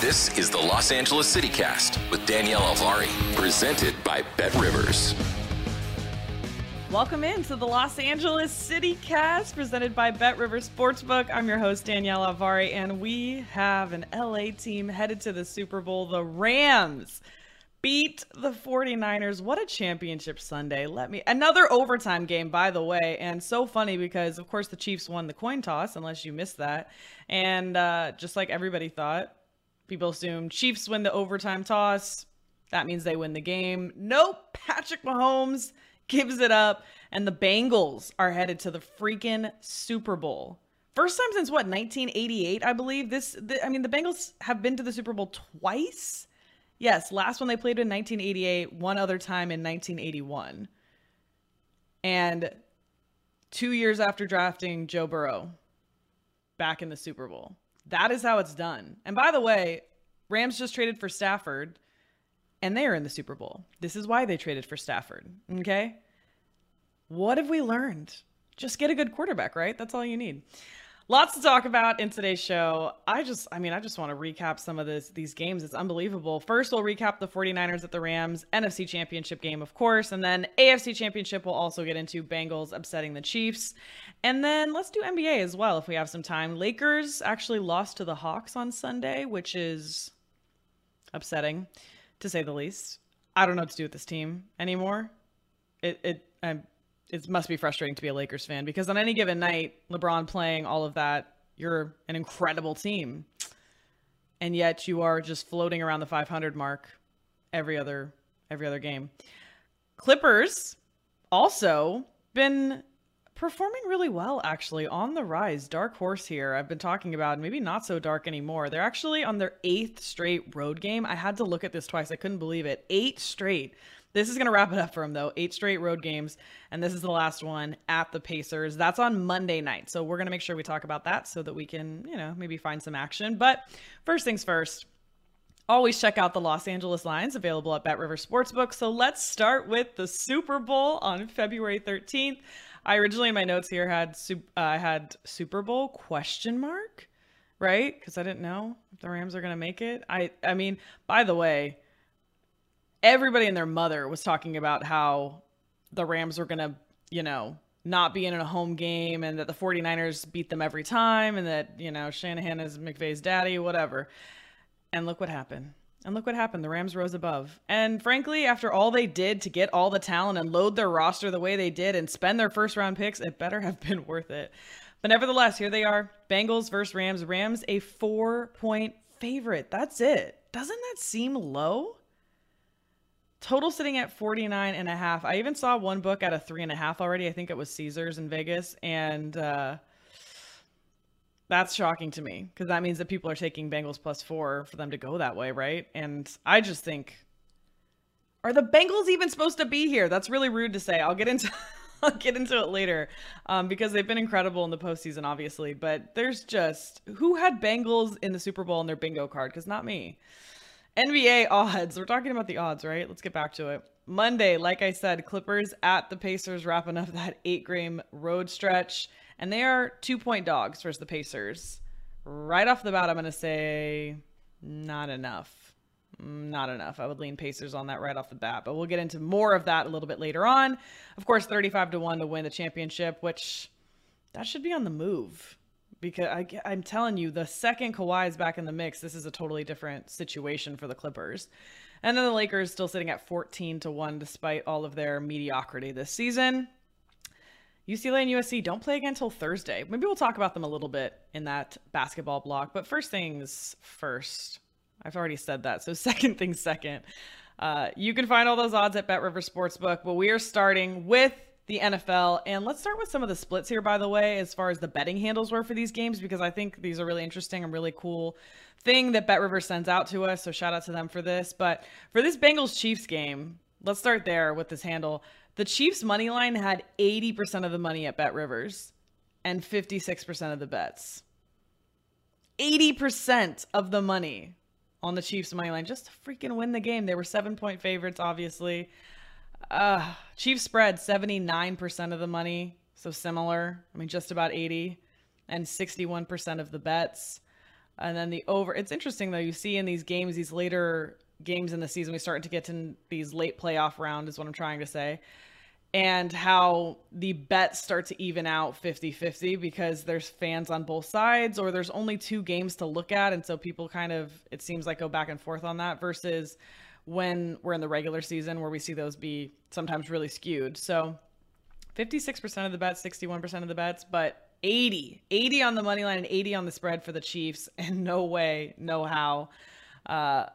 This is the Los Angeles CityCast with Danielle Alvari, presented by Bet Rivers. Welcome into the Los Angeles City Cast presented by Bet Rivers Sportsbook. I'm your host, Danielle Alvari, and we have an LA team headed to the Super Bowl. The Rams beat the 49ers. What a championship Sunday. Let me another overtime game, by the way. And so funny because, of course, the Chiefs won the coin toss, unless you missed that. And uh, just like everybody thought, People assume Chiefs win the overtime toss. That means they win the game. Nope. Patrick Mahomes gives it up, and the Bengals are headed to the freaking Super Bowl. First time since what 1988, I believe. This, the, I mean, the Bengals have been to the Super Bowl twice. Yes, last one they played in 1988, one other time in 1981, and two years after drafting Joe Burrow, back in the Super Bowl. That is how it's done. And by the way, Rams just traded for Stafford and they are in the Super Bowl. This is why they traded for Stafford. Okay. What have we learned? Just get a good quarterback, right? That's all you need. Lots to talk about in today's show. I just, I mean, I just want to recap some of this, these games. It's unbelievable. First, we'll recap the 49ers at the Rams, NFC Championship game, of course. And then AFC Championship, we'll also get into Bengals upsetting the Chiefs. And then let's do NBA as well if we have some time. Lakers actually lost to the Hawks on Sunday, which is upsetting to say the least. I don't know what to do with this team anymore. It, it, I'm, it must be frustrating to be a Lakers fan because on any given night, LeBron playing all of that, you're an incredible team. And yet you are just floating around the 500 mark every other every other game. Clippers also been performing really well actually on the rise. Dark horse here. I've been talking about maybe not so dark anymore. They're actually on their 8th straight road game. I had to look at this twice. I couldn't believe it. 8 straight this is going to wrap it up for him, though. Eight straight road games, and this is the last one at the Pacers. That's on Monday night. So we're going to make sure we talk about that so that we can, you know, maybe find some action. But first things first, always check out the Los Angeles lines available at Bet River Sportsbook. So let's start with the Super Bowl on February 13th. I originally in my notes here had I uh, had Super Bowl question mark, right? Because I didn't know if the Rams are going to make it. I I mean, by the way, everybody and their mother was talking about how the Rams were going to, you know, not be in a home game and that the 49ers beat them every time and that, you know, Shanahan is McVay's daddy, whatever. And look what happened. And look what happened. The Rams rose above. And frankly, after all they did to get all the talent and load their roster the way they did and spend their first round picks, it better have been worth it. But nevertheless, here they are Bengals versus Rams. Rams, a four point favorite. That's it. Doesn't that seem low? Total sitting at 49 and a half. I even saw one book at a three and a half already. I think it was Caesars in Vegas. And uh, that's shocking to me because that means that people are taking Bengals plus four for them to go that way, right? And I just think, are the Bengals even supposed to be here? That's really rude to say. I'll get into. I'll get into it later um, because they've been incredible in the postseason, obviously. But there's just who had Bengals in the Super Bowl in their bingo card? Because not me. NBA odds. We're talking about the odds, right? Let's get back to it. Monday, like I said, Clippers at the Pacers wrapping up that eight game road stretch. And they are two point dogs versus the Pacers. Right off the bat, I'm going to say not enough. Not enough. I would lean Pacers on that right off the bat, but we'll get into more of that a little bit later on. Of course, 35 to 1 to win the championship, which that should be on the move because I, I'm telling you, the second Kawhi is back in the mix, this is a totally different situation for the Clippers. And then the Lakers still sitting at 14 to 1 despite all of their mediocrity this season. UCLA and USC don't play again until Thursday. Maybe we'll talk about them a little bit in that basketball block. But first things first. I've already said that. So second things second. Uh, you can find all those odds at Bet River Sportsbook, but we are starting with the NFL. And let's start with some of the splits here, by the way, as far as the betting handles were for these games, because I think these are really interesting and really cool thing that Bet River sends out to us. So shout out to them for this. But for this Bengals Chiefs game, let's start there with this handle. The Chiefs money line had 80% of the money at Bet Rivers and 56% of the bets. 80% of the money on the Chiefs money line just to freaking win the game. They were seven point favorites, obviously. Uh, Chiefs spread 79% of the money, so similar. I mean, just about 80, and 61% of the bets. And then the over. It's interesting though. You see in these games, these later games in the season, we start to get to these late playoff round, is what I'm trying to say and how the bets start to even out 50 50 because there's fans on both sides or there's only two games to look at. And so people kind of, it seems like, go back and forth on that versus when we're in the regular season where we see those be sometimes really skewed. So 56% of the bets, 61% of the bets, but 80, 80 on the money line and 80 on the spread for the Chiefs. And no way, no how. Uh,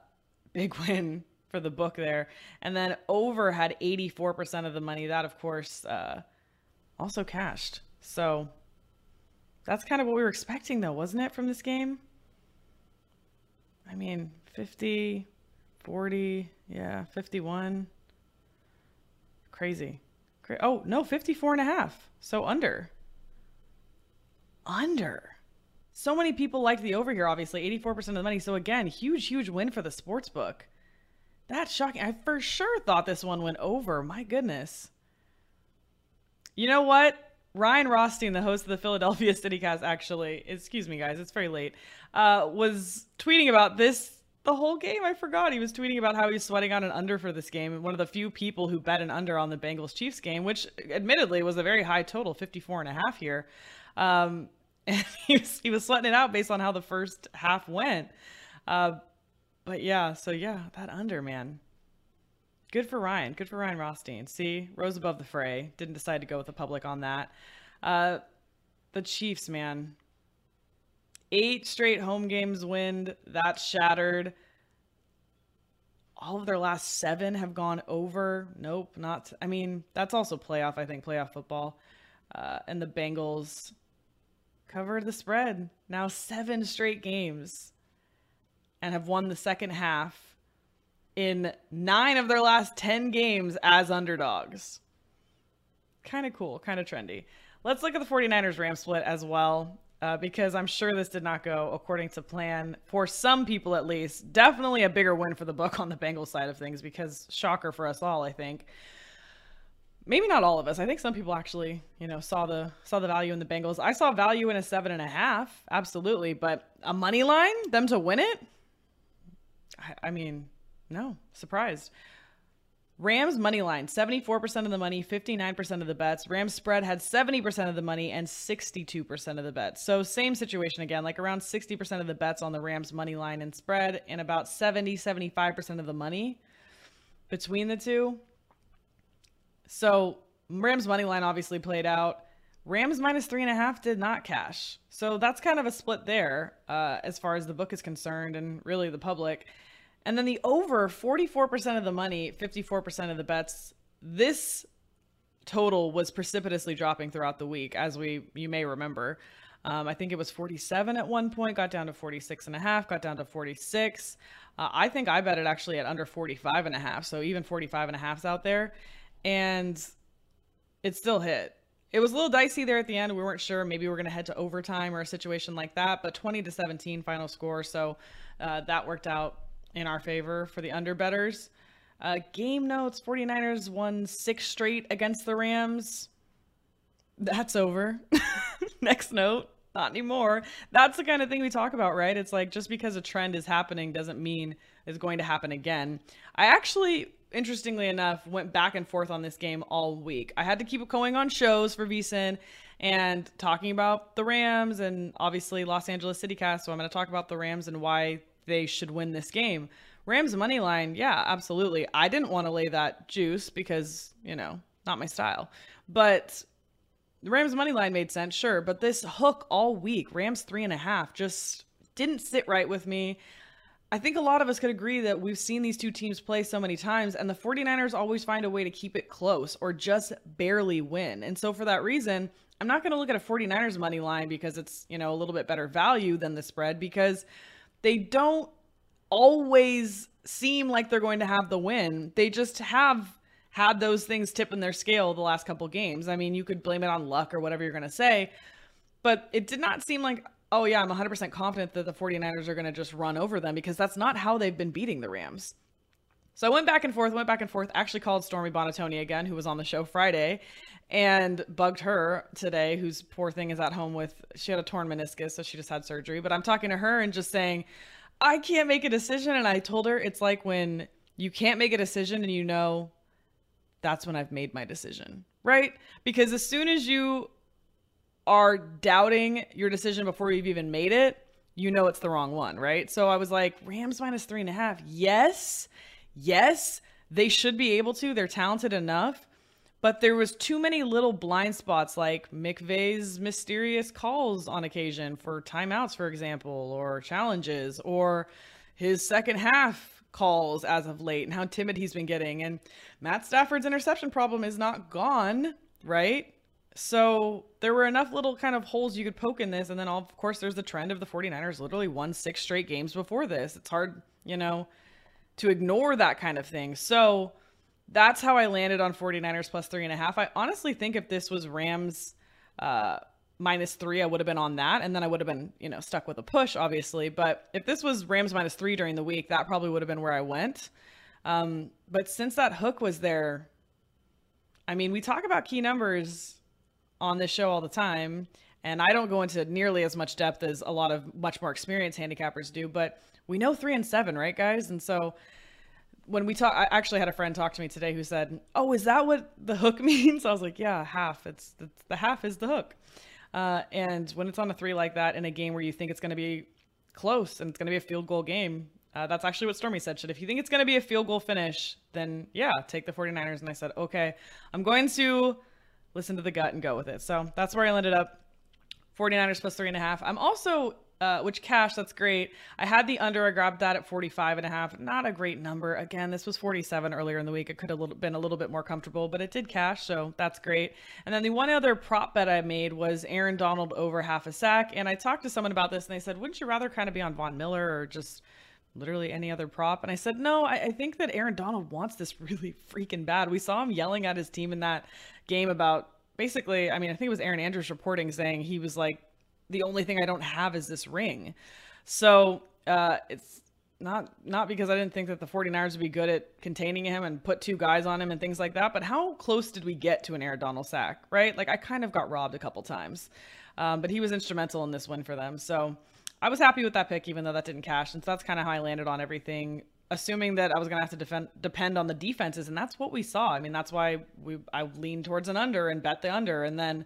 big win for the book there. And then over had 84% of the money. That, of course, uh, also cashed. So that's kind of what we were expecting, though, wasn't it, from this game? I mean, 50, 40, yeah, 51. Crazy. Cra- oh, no, 54 and a half. So under. Under. So many people liked the over here, obviously. 84% of the money. So again, huge, huge win for the sports book. That's shocking. I for sure thought this one went over. My goodness. You know what? Ryan Rothstein, the host of the Philadelphia CityCast, actually, excuse me, guys, it's very late, uh, was tweeting about this the whole game. I forgot. He was tweeting about how he's sweating on an under for this game. One of the few people who bet an under on the Bengals Chiefs game, which admittedly was a very high total, 54 and a half here. Um, and he was, he was sweating it out based on how the first half went. Uh, but yeah, so yeah, that under man. Good for Ryan. Good for Ryan Rothstein. See, rose above the fray. Didn't decide to go with the public on that. Uh, the Chiefs, man. Eight straight home games win. That's shattered. All of their last seven have gone over. Nope, not. I mean, that's also playoff. I think playoff football. Uh, and the Bengals covered the spread. Now seven straight games and have won the second half in nine of their last 10 games as underdogs. Kind of cool, kind of trendy. Let's look at the 49ers Ram split as well, uh, because I'm sure this did not go according to plan for some people at least. Definitely a bigger win for the book on the Bengals side of things, because shocker for us all, I think. Maybe not all of us. I think some people actually, you know, saw the saw the value in the Bengals. I saw value in a seven and a half, absolutely, but a money line, them to win it, I, I mean, no, surprised. Rams money line, 74% of the money, 59% of the bets. Rams spread had 70% of the money and 62% of the bets. So same situation again, like around 60% of the bets on the Rams money line and spread and about 70, 75% of the money between the two. So Rams money line obviously played out. Rams minus three and a half did not cash. So that's kind of a split there uh, as far as the book is concerned and really the public. And then the over 44% of the money, 54% of the bets. This total was precipitously dropping throughout the week, as we you may remember. Um, I think it was 47 at one point, got down to 46 and a half, got down to 46. Uh, I think I bet it actually at under 45 and a half, so even 45 and a half's out there, and it still hit. It was a little dicey there at the end. We weren't sure. Maybe we are going to head to overtime or a situation like that, but 20 to 17 final score, so uh, that worked out in our favor for the underbetters. Uh, game notes 49ers won six straight against the Rams. That's over. Next note, not anymore. That's the kind of thing we talk about, right? It's like just because a trend is happening doesn't mean it's going to happen again. I actually interestingly enough, went back and forth on this game all week. I had to keep going on shows for VSiN and talking about the Rams and obviously Los Angeles CityCast. So I'm going to talk about the Rams and why they should win this game. Rams money line, yeah, absolutely. I didn't want to lay that juice because, you know, not my style. But the Rams money line made sense, sure. But this hook all week, Rams three and a half, just didn't sit right with me. I think a lot of us could agree that we've seen these two teams play so many times, and the 49ers always find a way to keep it close or just barely win. And so, for that reason, I'm not going to look at a 49ers money line because it's, you know, a little bit better value than the spread because they don't always seem like they're going to have the win. They just have had those things tip in their scale the last couple games. I mean, you could blame it on luck or whatever you're going to say, but it did not seem like, oh, yeah, I'm 100% confident that the 49ers are going to just run over them because that's not how they've been beating the Rams. So I went back and forth, went back and forth, actually called Stormy Buonantony again, who was on the show Friday, and bugged her today, whose poor thing is at home with, she had a torn meniscus, so she just had surgery. But I'm talking to her and just saying, I can't make a decision. And I told her it's like when you can't make a decision and you know that's when I've made my decision, right? Because as soon as you are doubting your decision before you've even made it, you know it's the wrong one, right? So I was like, Rams minus three and a half. Yes, yes, they should be able to. They're talented enough. But there was too many little blind spots like McVay's mysterious calls on occasion for timeouts, for example, or challenges, or his second half calls as of late and how timid he's been getting. And Matt Stafford's interception problem is not gone, right? So there were enough little kind of holes you could poke in this. And then, all, of course, there's the trend of the 49ers literally won six straight games before this. It's hard, you know, to ignore that kind of thing. So that's how I landed on 49ers plus three and a half. I honestly think if this was Rams, uh, minus three, I would have been on that. And then I would have been, you know, stuck with a push, obviously. But if this was Rams minus three during the week, that probably would have been where I went. Um, but since that hook was there, I mean, we talk about key numbers on this show all the time. And I don't go into nearly as much depth as a lot of much more experienced handicappers do. But we know three and seven, right, guys? And so when we talk, I actually had a friend talk to me today who said, "Oh, is that what the hook means?" I was like, "Yeah, half. It's the, the half is the hook." Uh, and when it's on a three like that in a game where you think it's going to be close and it's going to be a field goal game, uh, that's actually what Stormy said. Should if you think it's going to be a field goal finish, then yeah, take the 49ers. And I said, okay, I'm going to listen to the gut and go with it. So that's where I ended up. 49ers plus three and a half. I'm also uh, which cash, that's great. I had the under, I grabbed that at 45 and a half. Not a great number. Again, this was 47 earlier in the week. It could have been a little bit more comfortable, but it did cash, so that's great. And then the one other prop bet I made was Aaron Donald over half a sack. And I talked to someone about this and they said, wouldn't you rather kind of be on Von Miller or just literally any other prop? And I said, no, I, I think that Aaron Donald wants this really freaking bad. We saw him yelling at his team in that game about basically, I mean, I think it was Erin Andrews reporting saying he was like, the only thing I don't have is this ring. So uh, it's not not because I didn't think that the 49ers would be good at containing him and put two guys on him and things like that, but how close did we get to an Aaron Donald sack, right? Like I kind of got robbed a couple times, um, but he was instrumental in this win for them. So I was happy with that pick, even though that didn't cash. And so that's kind of how I landed on everything, assuming that I was going to have to defend, depend on the defenses, and that's what we saw. I mean, that's why we I leaned towards an under and bet the under, and then.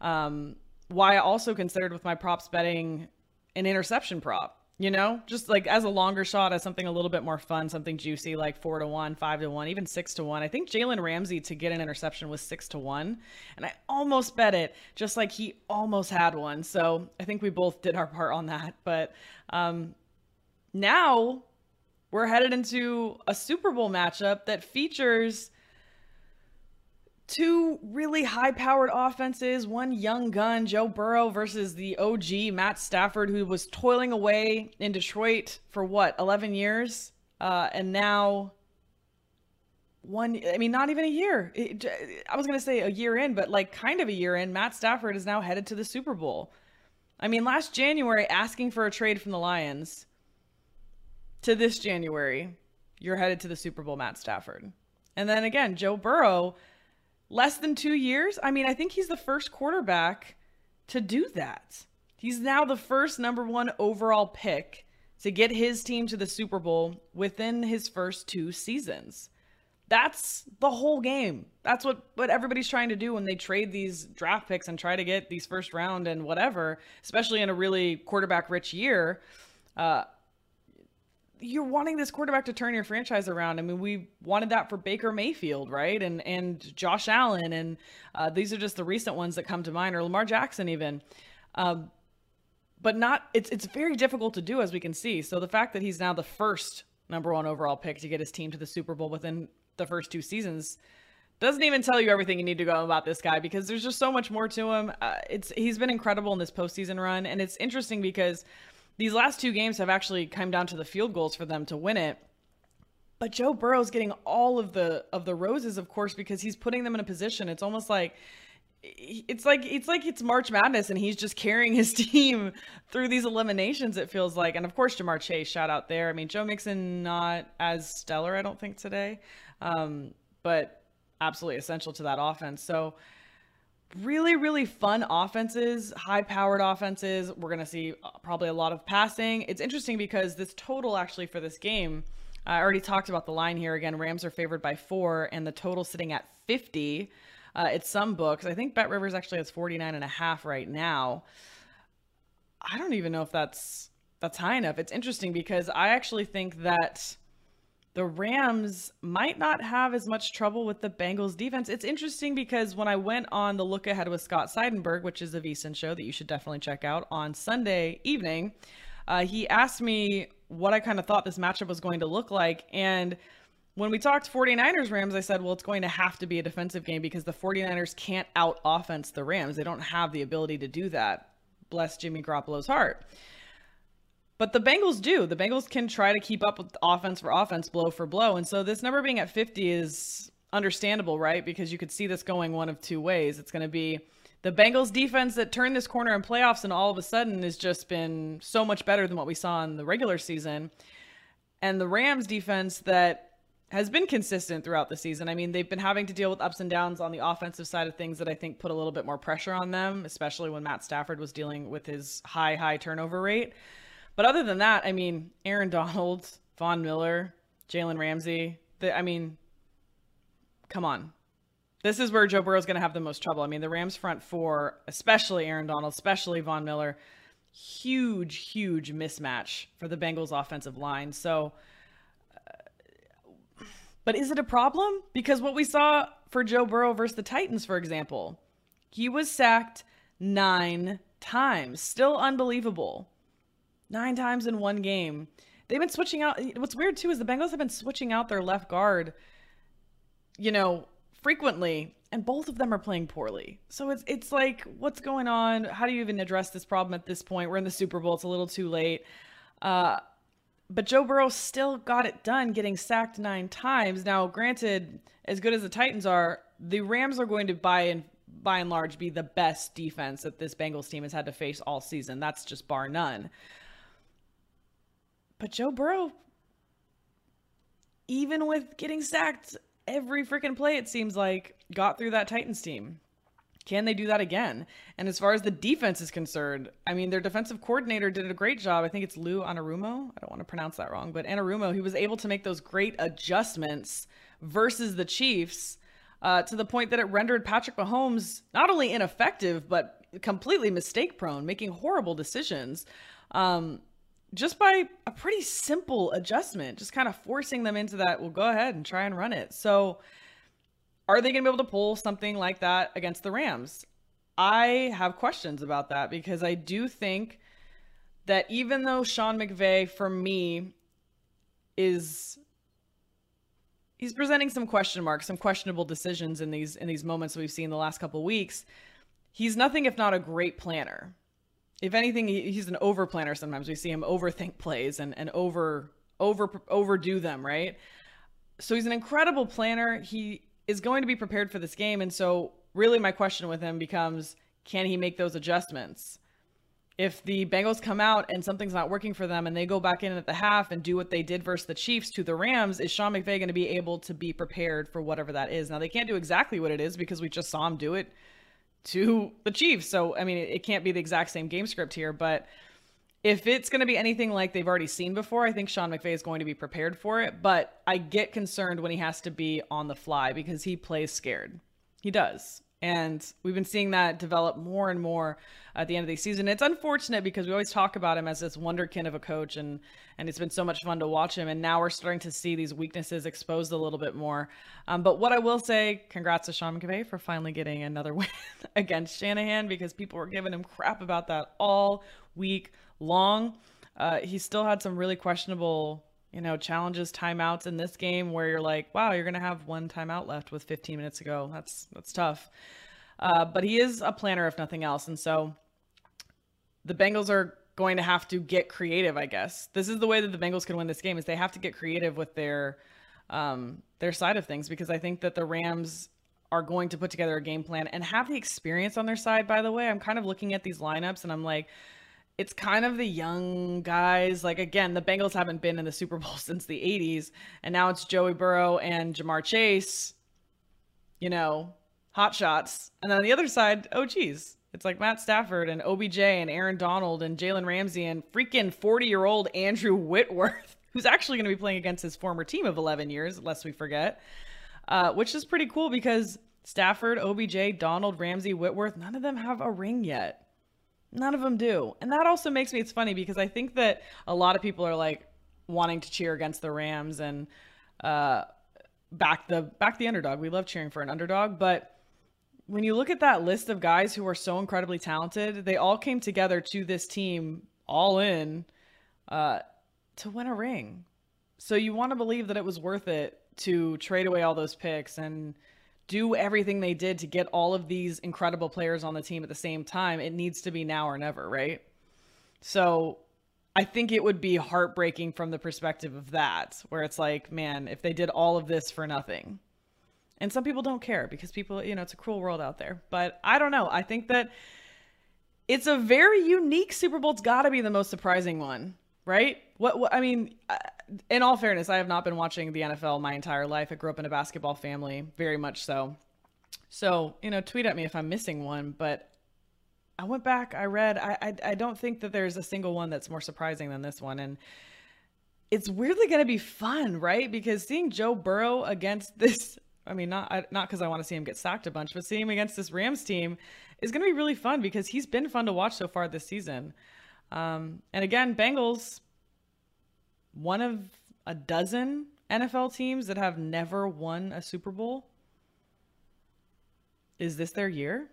Um, why I also considered with my props betting an interception prop. You know, just like as a longer shot, as something a little bit more fun, something juicy, like four to one, five to one, even six to one. I think Jalen Ramsey to get an interception was six to one, and I almost bet it, just like he almost had one. So I think we both did our part on that. But um, now we're headed into a Super Bowl matchup that features two really high powered offenses, one young gun, Joe Burrow versus the OG, Matt Stafford, who was toiling away in Detroit for what, 11 years? Uh, and now, one, I mean, not even a year. It, I was going to say a year in, but like kind of a year in, Matt Stafford is now headed to the Super Bowl. I mean, last January, asking for a trade from the Lions to this January, you're headed to the Super Bowl, Matt Stafford. And then again, Joe Burrow less than two years. I mean, I think he's the first quarterback to do that. He's now the first number one overall pick to get his team to the Super Bowl within his first two seasons. that's the whole game. That's what what everybody's trying to do when they trade these draft picks and try to get these first round and whatever, especially in a really quarterback rich year. Uh, you're wanting this quarterback to turn your franchise around. I mean, we wanted that for Baker Mayfield, right? And and Josh Allen, and uh, these are just the recent ones that come to mind, or Lamar Jackson even. Um, but not it's it's very difficult to do as we can see. So the fact that he's now the first number one overall pick to get his team to the Super Bowl within the first two seasons doesn't even tell you everything you need to go about this guy because there's just so much more to him. Uh, it's he's been incredible in this postseason run, and it's interesting because these last two games have actually come down to the field goals for them to win it. But Joe Burrow's getting all of the of the roses, of course, because he's putting them in a position. It's almost like it's like it's like it's March Madness, and he's just carrying his team through these eliminations. It feels like, and of course, Ja'Marr Chase, shout out there. I mean, Joe Mixon not as stellar, I don't think today um, but absolutely essential to that offense. So, really, really fun offenses, high powered offenses. We're going to see uh, probably a lot of passing. It's interesting because this total actually for this game, I already talked about the line here. Again, Rams are favored by four, and the total sitting at 50. Uh, it's some books. I think Bet Rivers actually has 49 and a half right now. I don't even know if that's that's high enough. It's interesting because I actually think that the Rams might not have as much trouble with the Bengals defense. It's interesting because when I went on the look ahead with Scott Seidenberg, which is a VSiN show that you should definitely check out on Sunday evening, uh, he asked me what I kind of thought this matchup was going to look like. And when we talked 49ers Rams, I said, well, it's going to have to be a defensive game because the 49ers can't out offense the Rams. They don't have the ability to do that. Bless Jimmy Garoppolo's heart. But the Bengals do. The Bengals can try to keep up with offense for offense, blow for blow. And so this number being at 50 is understandable, right? Because you could see this going one of two ways. It's going to be the Bengals defense that turned this corner in playoffs and all of a sudden has just been so much better than what we saw in the regular season. And the Rams defense that has been consistent throughout the season. I mean, they've been having to deal with ups and downs on the offensive side of things that I think put a little bit more pressure on them, especially when Matt Stafford was dealing with his high, high turnover rate. But other than that, I mean, Aaron Donald, Von Miller, Jalen Ramsey. The, I mean, come on. This is where Joe Burrow's going to have the most trouble. I mean, the Rams front four, especially Aaron Donald, especially Von Miller, huge, huge mismatch for the Bengals offensive line. So, uh, but is it a problem? Because what we saw for Joe Burrow versus the Titans, for example, he was sacked nine times. Still unbelievable nine times in one game. They've been switching out. What's weird too is the Bengals have been switching out their left guard, you know, frequently, and both of them are playing poorly. So it's it's like, what's going on? How do you even address this problem at this point? We're in the Super Bowl. It's a little too late. Uh, but Joe Burrow still got it done, getting sacked nine times. Now, granted, as good as the Titans are, the Rams are going to buy and by and large be the best defense that this Bengals team has had to face all season. That's just bar none. But Joe Burrow, even with getting sacked every freaking play, it seems like, got through that Titans team. Can they do that again? And as far as the defense is concerned, I mean, their defensive coordinator did a great job. I think it's Lou Anarumo. I don't want to pronounce that wrong, but Anarumo, he was able to make those great adjustments versus the Chiefs uh, to the point that it rendered Patrick Mahomes not only ineffective, but completely mistake prone, making horrible decisions. Um, just by a pretty simple adjustment, just kind of forcing them into that, well, go ahead and try and run it. So, are they going to be able to pull something like that against the Rams? I have questions about that because I do think that even though Sean McVay, for me, is he's presenting some question marks, some questionable decisions in these in these moments we've seen the last couple weeks. He's nothing if not a great planner if anything, he's an over planner. Sometimes we see him overthink plays and, and over over overdo them, right? So he's an incredible planner. He is going to be prepared for this game, and so really my question with him becomes: Can he make those adjustments? If the Bengals come out and something's not working for them, and they go back in at the half and do what they did versus the Chiefs to the Rams, is Sean McVay going to be able to be prepared for whatever that is? Now they can't do exactly what it is because we just saw him do it to the Chiefs. So, I mean, it, it, can't be the exact same game script here, but if it's going to be anything like they've already seen before, I think Sean McVay is going to be prepared for it. But I get concerned when he has to be on the fly because he plays scared. He does. And we've been seeing that develop more and more at the end of the season. It's unfortunate because we always talk about him as this wonderkin of a coach, and and it's been so much fun to watch him. And now we're starting to see these weaknesses exposed a little bit more. Um, but what I will say, congrats to Sean McVay for finally getting another win against Shanahan because people were giving him crap about that all week long. Uh, he still had some really questionable you know, challenges, timeouts in this game where you're like, wow, you're going to have one timeout left with 15 minutes to go. That's that's tough. Uh, but he is a planner, if nothing else, and so the Bengals are going to have to get creative. I guess this is the way that the Bengals can win this game is they have to get creative with their um, their side of things because I think that the Rams are going to put together a game plan and have the experience on their side. By the way, I'm kind of looking at these lineups and I'm like it's kind of the young guys. Like again, the Bengals haven't been in the Super Bowl since the 80s, and now it's Joey Burrow and Ja'Marr Chase. You know, hot shots, and then on the other side, oh geez, it's like Matt Stafford and OBJ and Aaron Donald and Jalen Ramsey and freaking 40 year old Andrew Whitworth, who's actually going to be playing against his former team of 11 years, lest we forget, uh, which is pretty cool because Stafford, OBJ, Donald, Ramsey, Whitworth, none of them have a ring yet. None of them do. And that also makes me it's funny because I think that a lot of people are like wanting to cheer against the Rams and uh back the back the underdog. We love cheering for an underdog, but when you look at that list of guys who are so incredibly talented, they all came together to this team all in uh to win a ring. So you want to believe that it was worth it to trade away all those picks and do everything they did to get all of these incredible players on the team at the same time, it needs to be now or never, right? So I think it would be heartbreaking from the perspective of that, where it's like, man, if they did all of this for nothing. And some people don't care because people, you know, it's a cruel world out there. But I don't know. I think that it's a very unique Super Bowl. It's got to be the most surprising one, right? What, what I mean, uh, in all fairness, I have not been watching the NFL my entire life. I grew up in a basketball family, very much so. So, you know, tweet at me if I'm missing one, but I went back, I read, I, I, I don't think that there's a single one that's more surprising than this one. And it's weirdly going to be fun, right? Because seeing Joe Burrow against this, I mean, not, not because I want to see him get sacked a bunch, but seeing him against this Rams team is going to be really fun because he's been fun to watch so far this season. Um, and again, Bengals, one of a dozen NFL teams that have never won a Super Bowl. Is this their year?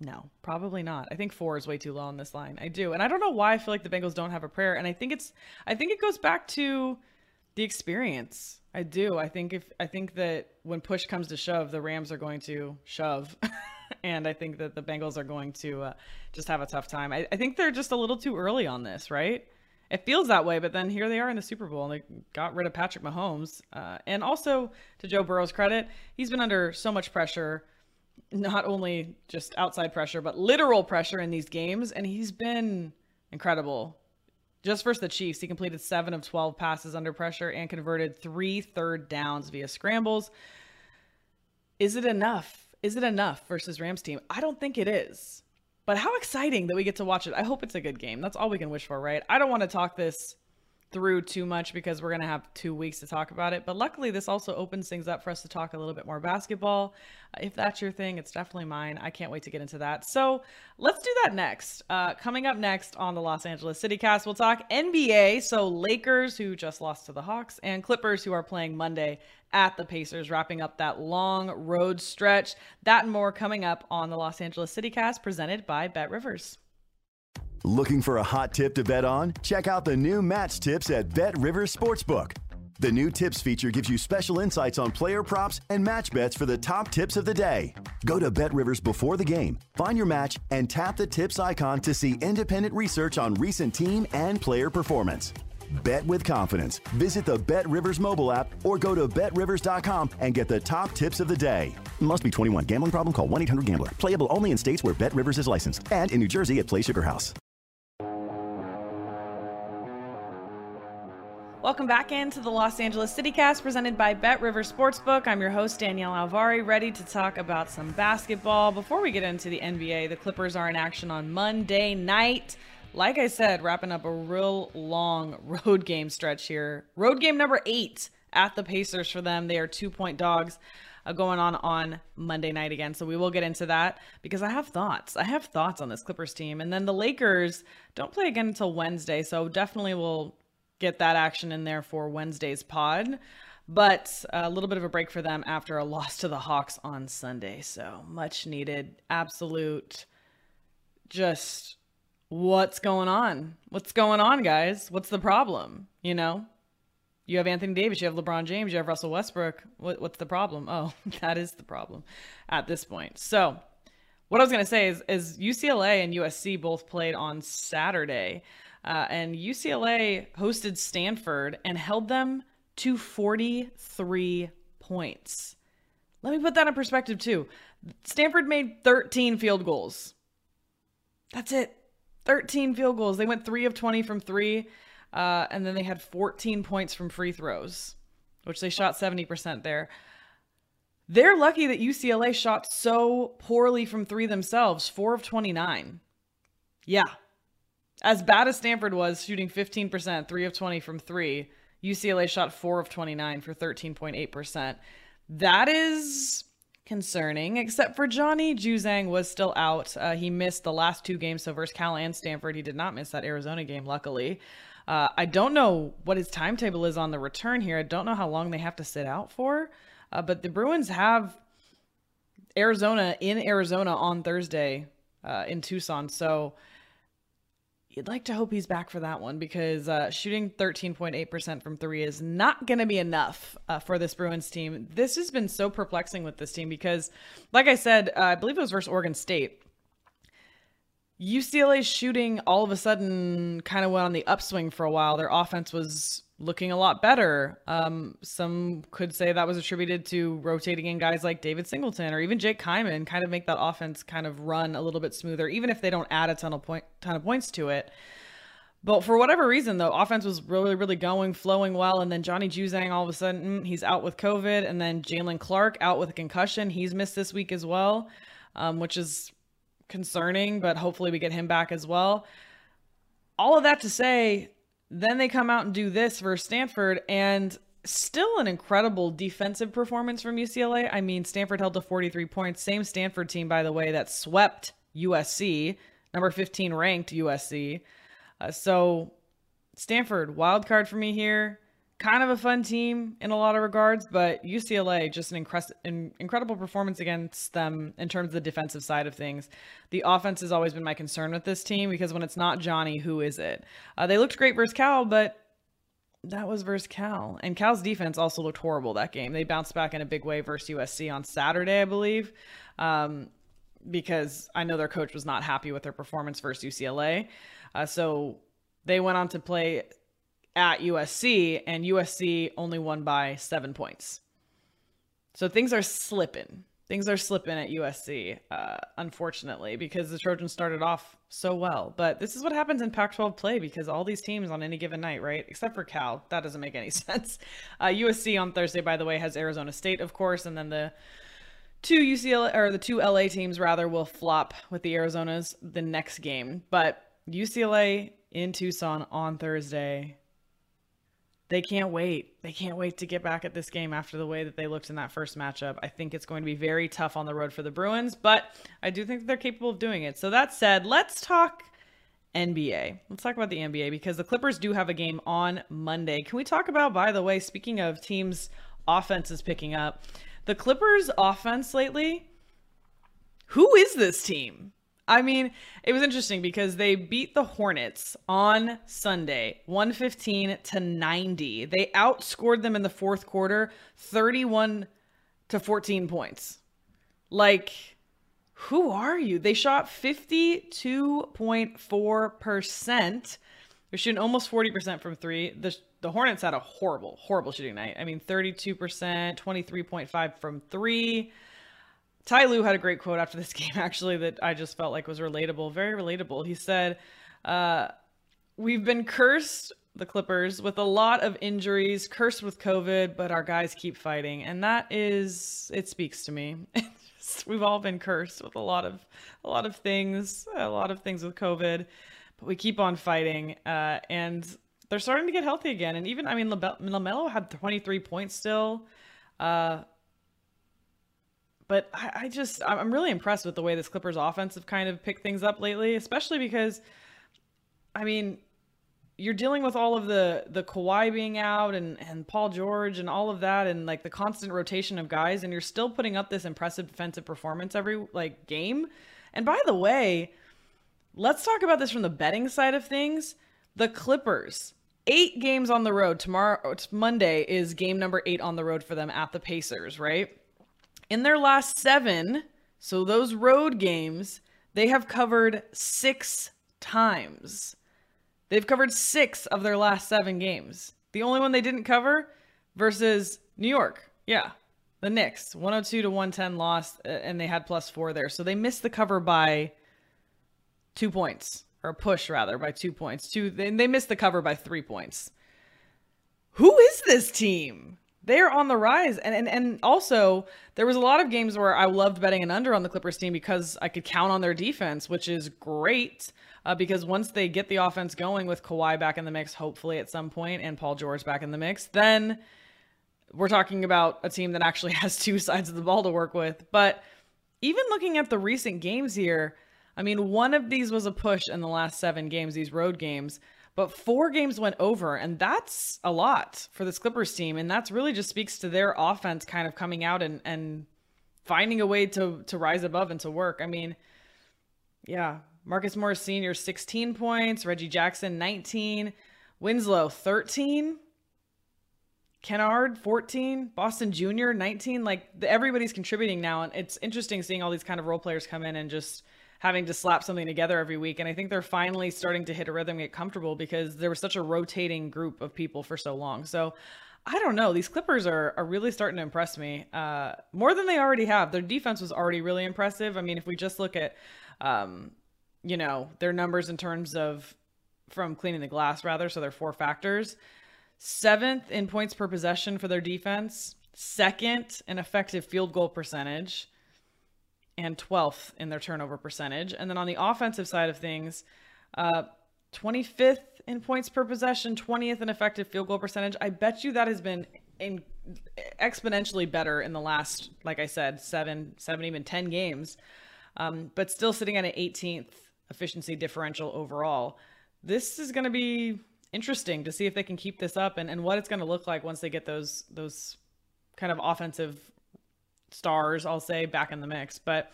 No, probably not. I think four is way too low on this line. I do. And I don't know why I feel like the Bengals don't have a prayer. And I think it's I think it goes back to the experience. I do. I think if I think that when push comes to shove, the Rams are going to shove. and I think that the Bengals are going to uh, just have a tough time. I, I think they're just a little too early on this, right? it feels that way, but then here they are in the Super Bowl and they got rid of Patrick Mahomes. Uh, and also, to Joe Burrow's credit, he's been under so much pressure, not only just outside pressure, but literal pressure in these games. And he's been incredible. Just versus the Chiefs, he completed seven of 12 passes under pressure and converted three third downs via scrambles. Is it enough? Is it enough versus Rams team? I don't think it is. But how exciting that we get to watch it. I hope it's a good game. That's all we can wish for, right? I don't want to talk this through too much because we're going to have two weeks to talk about it. But luckily, this also opens things up for us to talk a little bit more basketball. Uh, if that's your thing, it's definitely mine. I can't wait to get into that. So let's do that next. Uh, coming up next on the Los Angeles CityCast, we'll talk NBA. So Lakers, who just lost to the Hawks, and Clippers, who are playing Monday at the Pacers, wrapping up that long road stretch. That and more coming up on the Los Angeles CityCast, presented by Bet Rivers. Looking for a hot tip to bet on? Check out the new match tips at Bet Rivers Sportsbook. The new tips feature gives you special insights on player props and match bets for the top tips of the day. Go to Bet Rivers before the game, find your match, and tap the tips icon to see independent research on recent team and player performance. Bet with confidence. Visit the Bet Rivers mobile app or go to betrivers.com and get the top tips of the day. Must be 21. Gambling problem? Call 1 800 Gambler. Playable only in states where Bet Rivers is licensed and in New Jersey at Play Sugar House. Welcome back into the Los Angeles CityCast presented by Bet River Sportsbook. I'm your host, Danielle Alvari, ready to talk about some basketball. Before we get into the NBA, the Clippers are in action on Monday night. like I said, wrapping up a real long road game stretch here. Road game number eight at the Pacers for them. They are two point dogs uh, going on on Monday night again. So we will get into that because I have thoughts. I have thoughts on this Clippers team. And then the Lakers don't play again until Wednesday. So definitely we'll get that action in there for Wednesday's pod. But a little bit of a break for them after a loss to the Hawks on Sunday. So much needed. Absolute just what's going on? What's going on, guys? What's the problem? You know, you have Anthony Davis, you have LeBron James, you have Russell Westbrook. What, what's the problem? Oh, that is the problem at this point. So, what I was going to say is, is UCLA and USC both played on Saturday, uh, and UCLA hosted Stanford and held them to 43 points. Let me put that in perspective, too. Stanford made 13 field goals. That's it. 13 field goals. They went 3 of 20 from 3. Uh, and then they had 14 points from free throws, which they shot 70% there. They're lucky that UCLA shot so poorly from three themselves, 4 of 29. Yeah. As bad as Stanford was shooting 15%, 3 of 20 from 3, UCLA shot 4 of 29 for 13.8%. That is concerning, except for Johnny Juzang was still out. Uh, he missed the last two games, so versus Cal and Stanford. He did not miss that Arizona game, luckily. Uh, I don't know what his timetable is on the return here. I don't know how long they have to sit out for. Uh, but the Bruins have Arizona in Arizona on Thursday uh, in Tucson. So you'd like to hope he's back for that one because uh, shooting 13.8% from three is not going to be enough uh, for this Bruins team. This has been so perplexing with this team because, like I said, uh, I believe it was versus Oregon State. UCLA's shooting all of a sudden kind of went on the upswing for a while. Their offense was looking a lot better. Um, some could say that was attributed to rotating in guys like David Singleton or even Jake Kyman, kind of make that offense kind of run a little bit smoother, even if they don't add a ton of point ton of points to it. But for whatever reason, though, offense was really, really going, flowing well. And then Johnny Juzang, all of a sudden, he's out with COVID. And then Jaylen Clark out with a concussion. He's missed this week as well, um, which is concerning, but hopefully we get him back as well. All of that to say, then they come out and do this versus Stanford, and still an incredible defensive performance from UCLA. I mean, Stanford held to 43 points. Same Stanford team, by the way, that swept USC, number 15 ranked USC. Uh, so, Stanford, wild card for me here kind of a fun team in a lot of regards, but UCLA just an, incre- incredible performance against them in terms of the defensive side of things. The offense has always been my concern with this team because when it's not Johnny, who is it? Uh, they looked great versus Cal, but that was versus Cal. And Cal's defense also looked horrible that game. They bounced back in a big way versus USC on Saturday, I believe, um, because I know their coach was not happy with their performance versus UCLA. Uh, so they went on to play at USC, and USC only won by seven points. So things are slipping. Things are slipping at USC, uh, unfortunately, because the Trojans started off so well. But this is what happens in Pac 12 play because all these teams on any given night, right? Except for Cal. That doesn't make any sense. Uh, USC on Thursday, by the way, has Arizona State, of course, and then the two UCLA or the two LA teams rather will flop with the Arizonas the next game. But UCLA in Tucson on Thursday they can't wait. They can't wait to get back at this game after the way that they looked in that first matchup. I think it's going to be very tough on the road for the Bruins, but I do think they're capable of doing it. So that said, let's talk NBA. Let's talk about the NBA because the Clippers do have a game on Monday. Can we talk about, by the way, speaking of teams' offenses picking up, the Clippers' offense lately? Who is this team? I mean, it was interesting because they beat the Hornets on Sunday, 115 to 90. They outscored them in the fourth quarter, 31 to 14 points. Like, who are you? They shot 52.4%. They're shooting almost 40% from three. The, the Hornets had a horrible, horrible shooting night. I mean, 32%, 23.5 from three. Ty Lue had a great quote after this game, actually, that I just felt like was relatable, very relatable. He said, uh, We've been cursed, the Clippers, with a lot of injuries, cursed with COVID, but our guys keep fighting. And that is, it speaks to me. we've all been cursed with a lot of, a lot of things, a lot of things with COVID. But we keep on fighting, uh, and they're starting to get healthy again. And even, I mean, LaMelo had 23 points still. Uh, but I, I, just, I'm really impressed with the way this Clippers offense have kind of picked things up lately, especially because, I mean, you're dealing with all of the the Kawhi being out and and Paul George and all of that and like the constant rotation of guys and you're still putting up this impressive defensive performance every like game. And by the way, let's talk about this from the betting side of things. The Clippers, 8 games on the road. Tomorrow Monday is game number 8 on the road for them at the Pacers, right? In their last 7, so those road games, they have covered 6 times. They've covered six of their last seven games. The only one they didn't cover versus New York. Yeah. The Knicks, 102 to 110 lost, and they had plus four there. So they missed the cover by two points, or push rather, by two points. Two, they, they missed the cover by three points. Who is this team? They're on the rise. And, and and also there was a lot of games where I loved betting an under on the Clippers team because I could count on their defense, which is great uh, because once they get the offense going with Kawhi back in the mix, hopefully at some point, and Paul George back in the mix, then we're talking about a team that actually has two sides of the ball to work with. But even looking at the recent games here, I mean, one of these was a push in the last seven games, these road games, but four games went over, and that's a lot for this Clippers team. And that's really just speaks to their offense kind of coming out and, and finding a way to to rise above and to work. I mean, yeah, Marcus Morris Sr., 16 points. Reggie Jackson, 19. Winslow, 13. Kennard, 14. Boston Jr., 19. Like everybody's contributing now. And it's interesting seeing all these kind of role players come in and just having to slap something together every week. And I think they're finally starting to hit a rhythm, get comfortable because there was such a rotating group of people for so long. So I don't know. These Clippers are, are really starting to impress me uh, more than they already have. Their defense was already really impressive. I mean, if we just look at um, you know, their numbers in terms of from cleaning the glass rather, so they're four factors. Seventh in points per possession for their defense, second in effective field goal percentage, and 12th in their turnover percentage. And then on the offensive side of things, uh, 25th in points per possession, 20th in effective field goal percentage. I bet you that has been in exponentially better in the last, like I said, seven, seven, even 10 games. Um, but still sitting at an 18th efficiency differential overall. This is going to be interesting to see if they can keep this up and, and what it's going to look like once they get those those kind of offensive stars, I'll say, back in the mix. But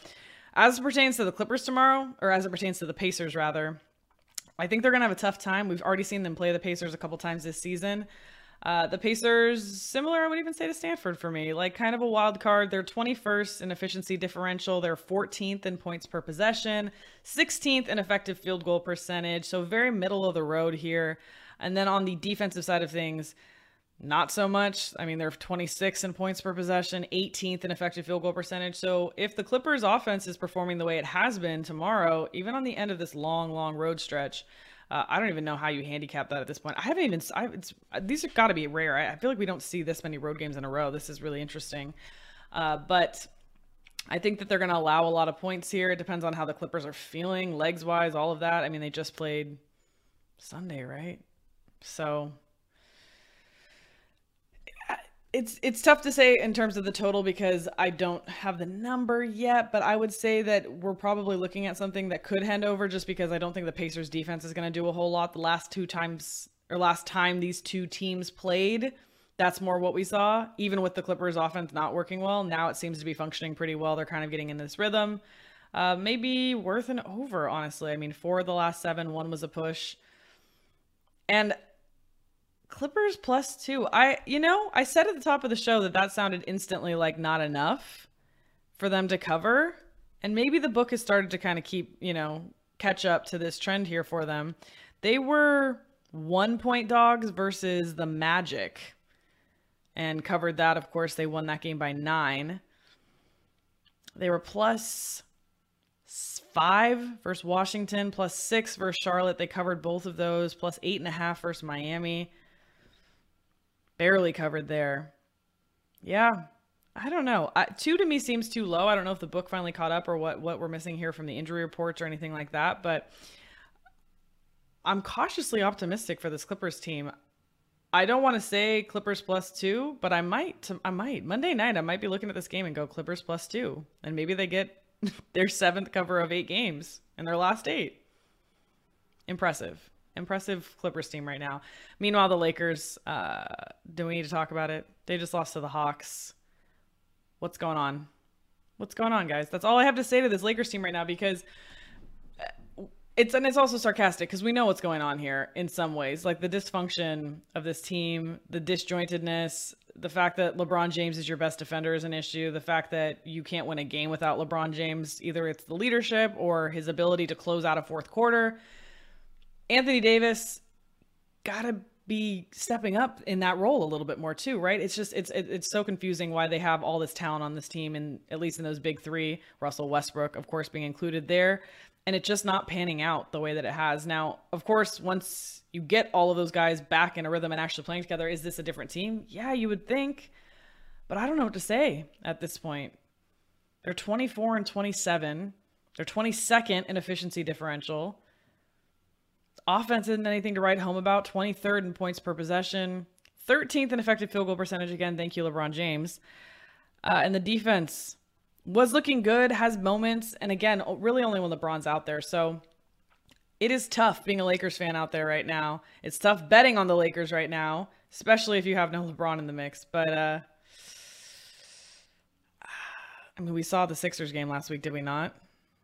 as it pertains to the Clippers tomorrow, or as it pertains to the Pacers rather, I think they're going to have a tough time. We've already seen them play the Pacers a couple times this season. Uh, the Pacers, similar, I would even say to Stanford for me, like kind of a wild card. They're 21st in efficiency differential. They're 14th in points per possession, 16th in effective field goal percentage. So very middle of the road here. And then on the defensive side of things, not so much. I mean, they're 26 in points per possession, 18th in effective field goal percentage. So if the Clippers offense is performing the way it has been tomorrow, even on the end of this long, long road stretch, uh, I don't even know how you handicap that at this point. I haven't even. I, it's, these have got to be rare. I, I, feel like we don't see this many road games in a row. This is really interesting. Uh, but I think that they're going to allow a lot of points here. It depends on how the Clippers are feeling, legs wise, all of that. I mean, they just played Sunday, right? So it's it's tough to say in terms of the total because I don't have the number yet, but I would say that we're probably looking at something that could hand over just because I don't think the Pacers defense is going to do a whole lot the last two times or last time these two teams played. That's more what we saw, even with the Clippers offense not working well. Now it seems to be functioning pretty well. They're kind of getting in this rhythm. Uh, maybe worth an over, honestly. I mean, four of the last seven, one was a push. And Clippers plus two. I, you know, I said at the top of the show that that sounded instantly like not enough for them to cover. And maybe the book has started to kind of keep, you know, catch up to this trend here for them. They were one point dogs versus the Magic and covered that. Of course, they won that game by nine. They were plus five versus Washington, plus six versus Charlotte. They covered both of those, plus eight and a half versus Miami barely covered there. Yeah, I don't know. I, two to me seems too low. I don't know if the book finally caught up or what what we're missing here from the injury reports or anything like that. But I'm cautiously optimistic for this Clippers team. I don't want to say Clippers plus two, but I might. I might Monday night. I might be looking at this game and go Clippers plus two, and maybe they get their seventh cover of eight games in their last eight. Impressive, impressive Clippers team right now. Meanwhile, the Lakers. Uh, do we need to talk about it? They just lost to the Hawks. What's going on? What's going on, guys? That's all I have to say to this Lakers team right now because it's and it's also sarcastic because we know what's going on here in some ways like the dysfunction of this team the disjointedness the fact that lebron james is your best defender is an issue the fact that you can't win a game without lebron james either it's the leadership or his ability to close out a fourth quarter anthony davis gotta be stepping up in that role a little bit more too right it's just it's it's so confusing why they have all this talent on this team and at least in those big three russell westbrook of course being included there and it's just not panning out the way that it has. Now, of course, once you get all of those guys back in a rhythm and actually playing together, is this a different team? Yeah, you would think, but I don't know what to say at this point. They're 24 and 27. They're 22nd in efficiency differential. Offense isn't anything to write home about. 23rd in points per possession. 13th in effective field goal percentage. Again, thank you, LeBron James. Uh, and the defense, was looking good, has moments, and again, really only when LeBron's out there. So it is tough being a Lakers fan out there right now. It's tough betting on the Lakers right now, especially if you have no LeBron in the mix. But uh I mean, we saw the Sixers game last week, did we not?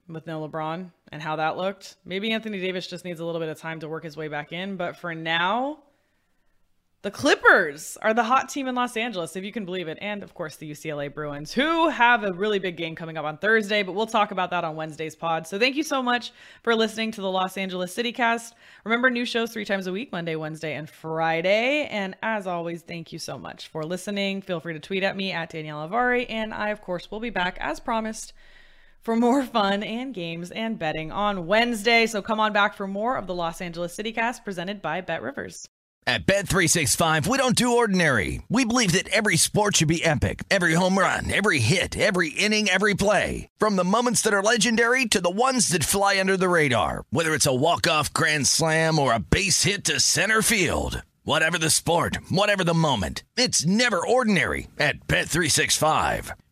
With no LeBron and how that looked. Maybe Anthony Davis just needs a little bit of time to work his way back in, but for now, the Clippers are the hot team in Los Angeles, if you can believe it. And of course, the UCLA Bruins, who have a really big game coming up on Thursday, but we'll talk about that on Wednesday's pod. So thank you so much for listening to the Los Angeles CityCast. Remember, new shows three times a week Monday, Wednesday, and Friday. And as always, thank you so much for listening. Feel free to tweet at me at Danielle Avari. And I, of course, will be back as promised for more fun and games and betting on Wednesday. So come on back for more of the Los Angeles CityCast presented by Bet Rivers. At Bet365, we don't do ordinary. We believe that every sport should be epic. Every home run, every hit, every inning, every play. From the moments that are legendary to the ones that fly under the radar. Whether it's a walk-off grand slam or a base hit to center field. Whatever the sport, whatever the moment. It's never ordinary at Bet365.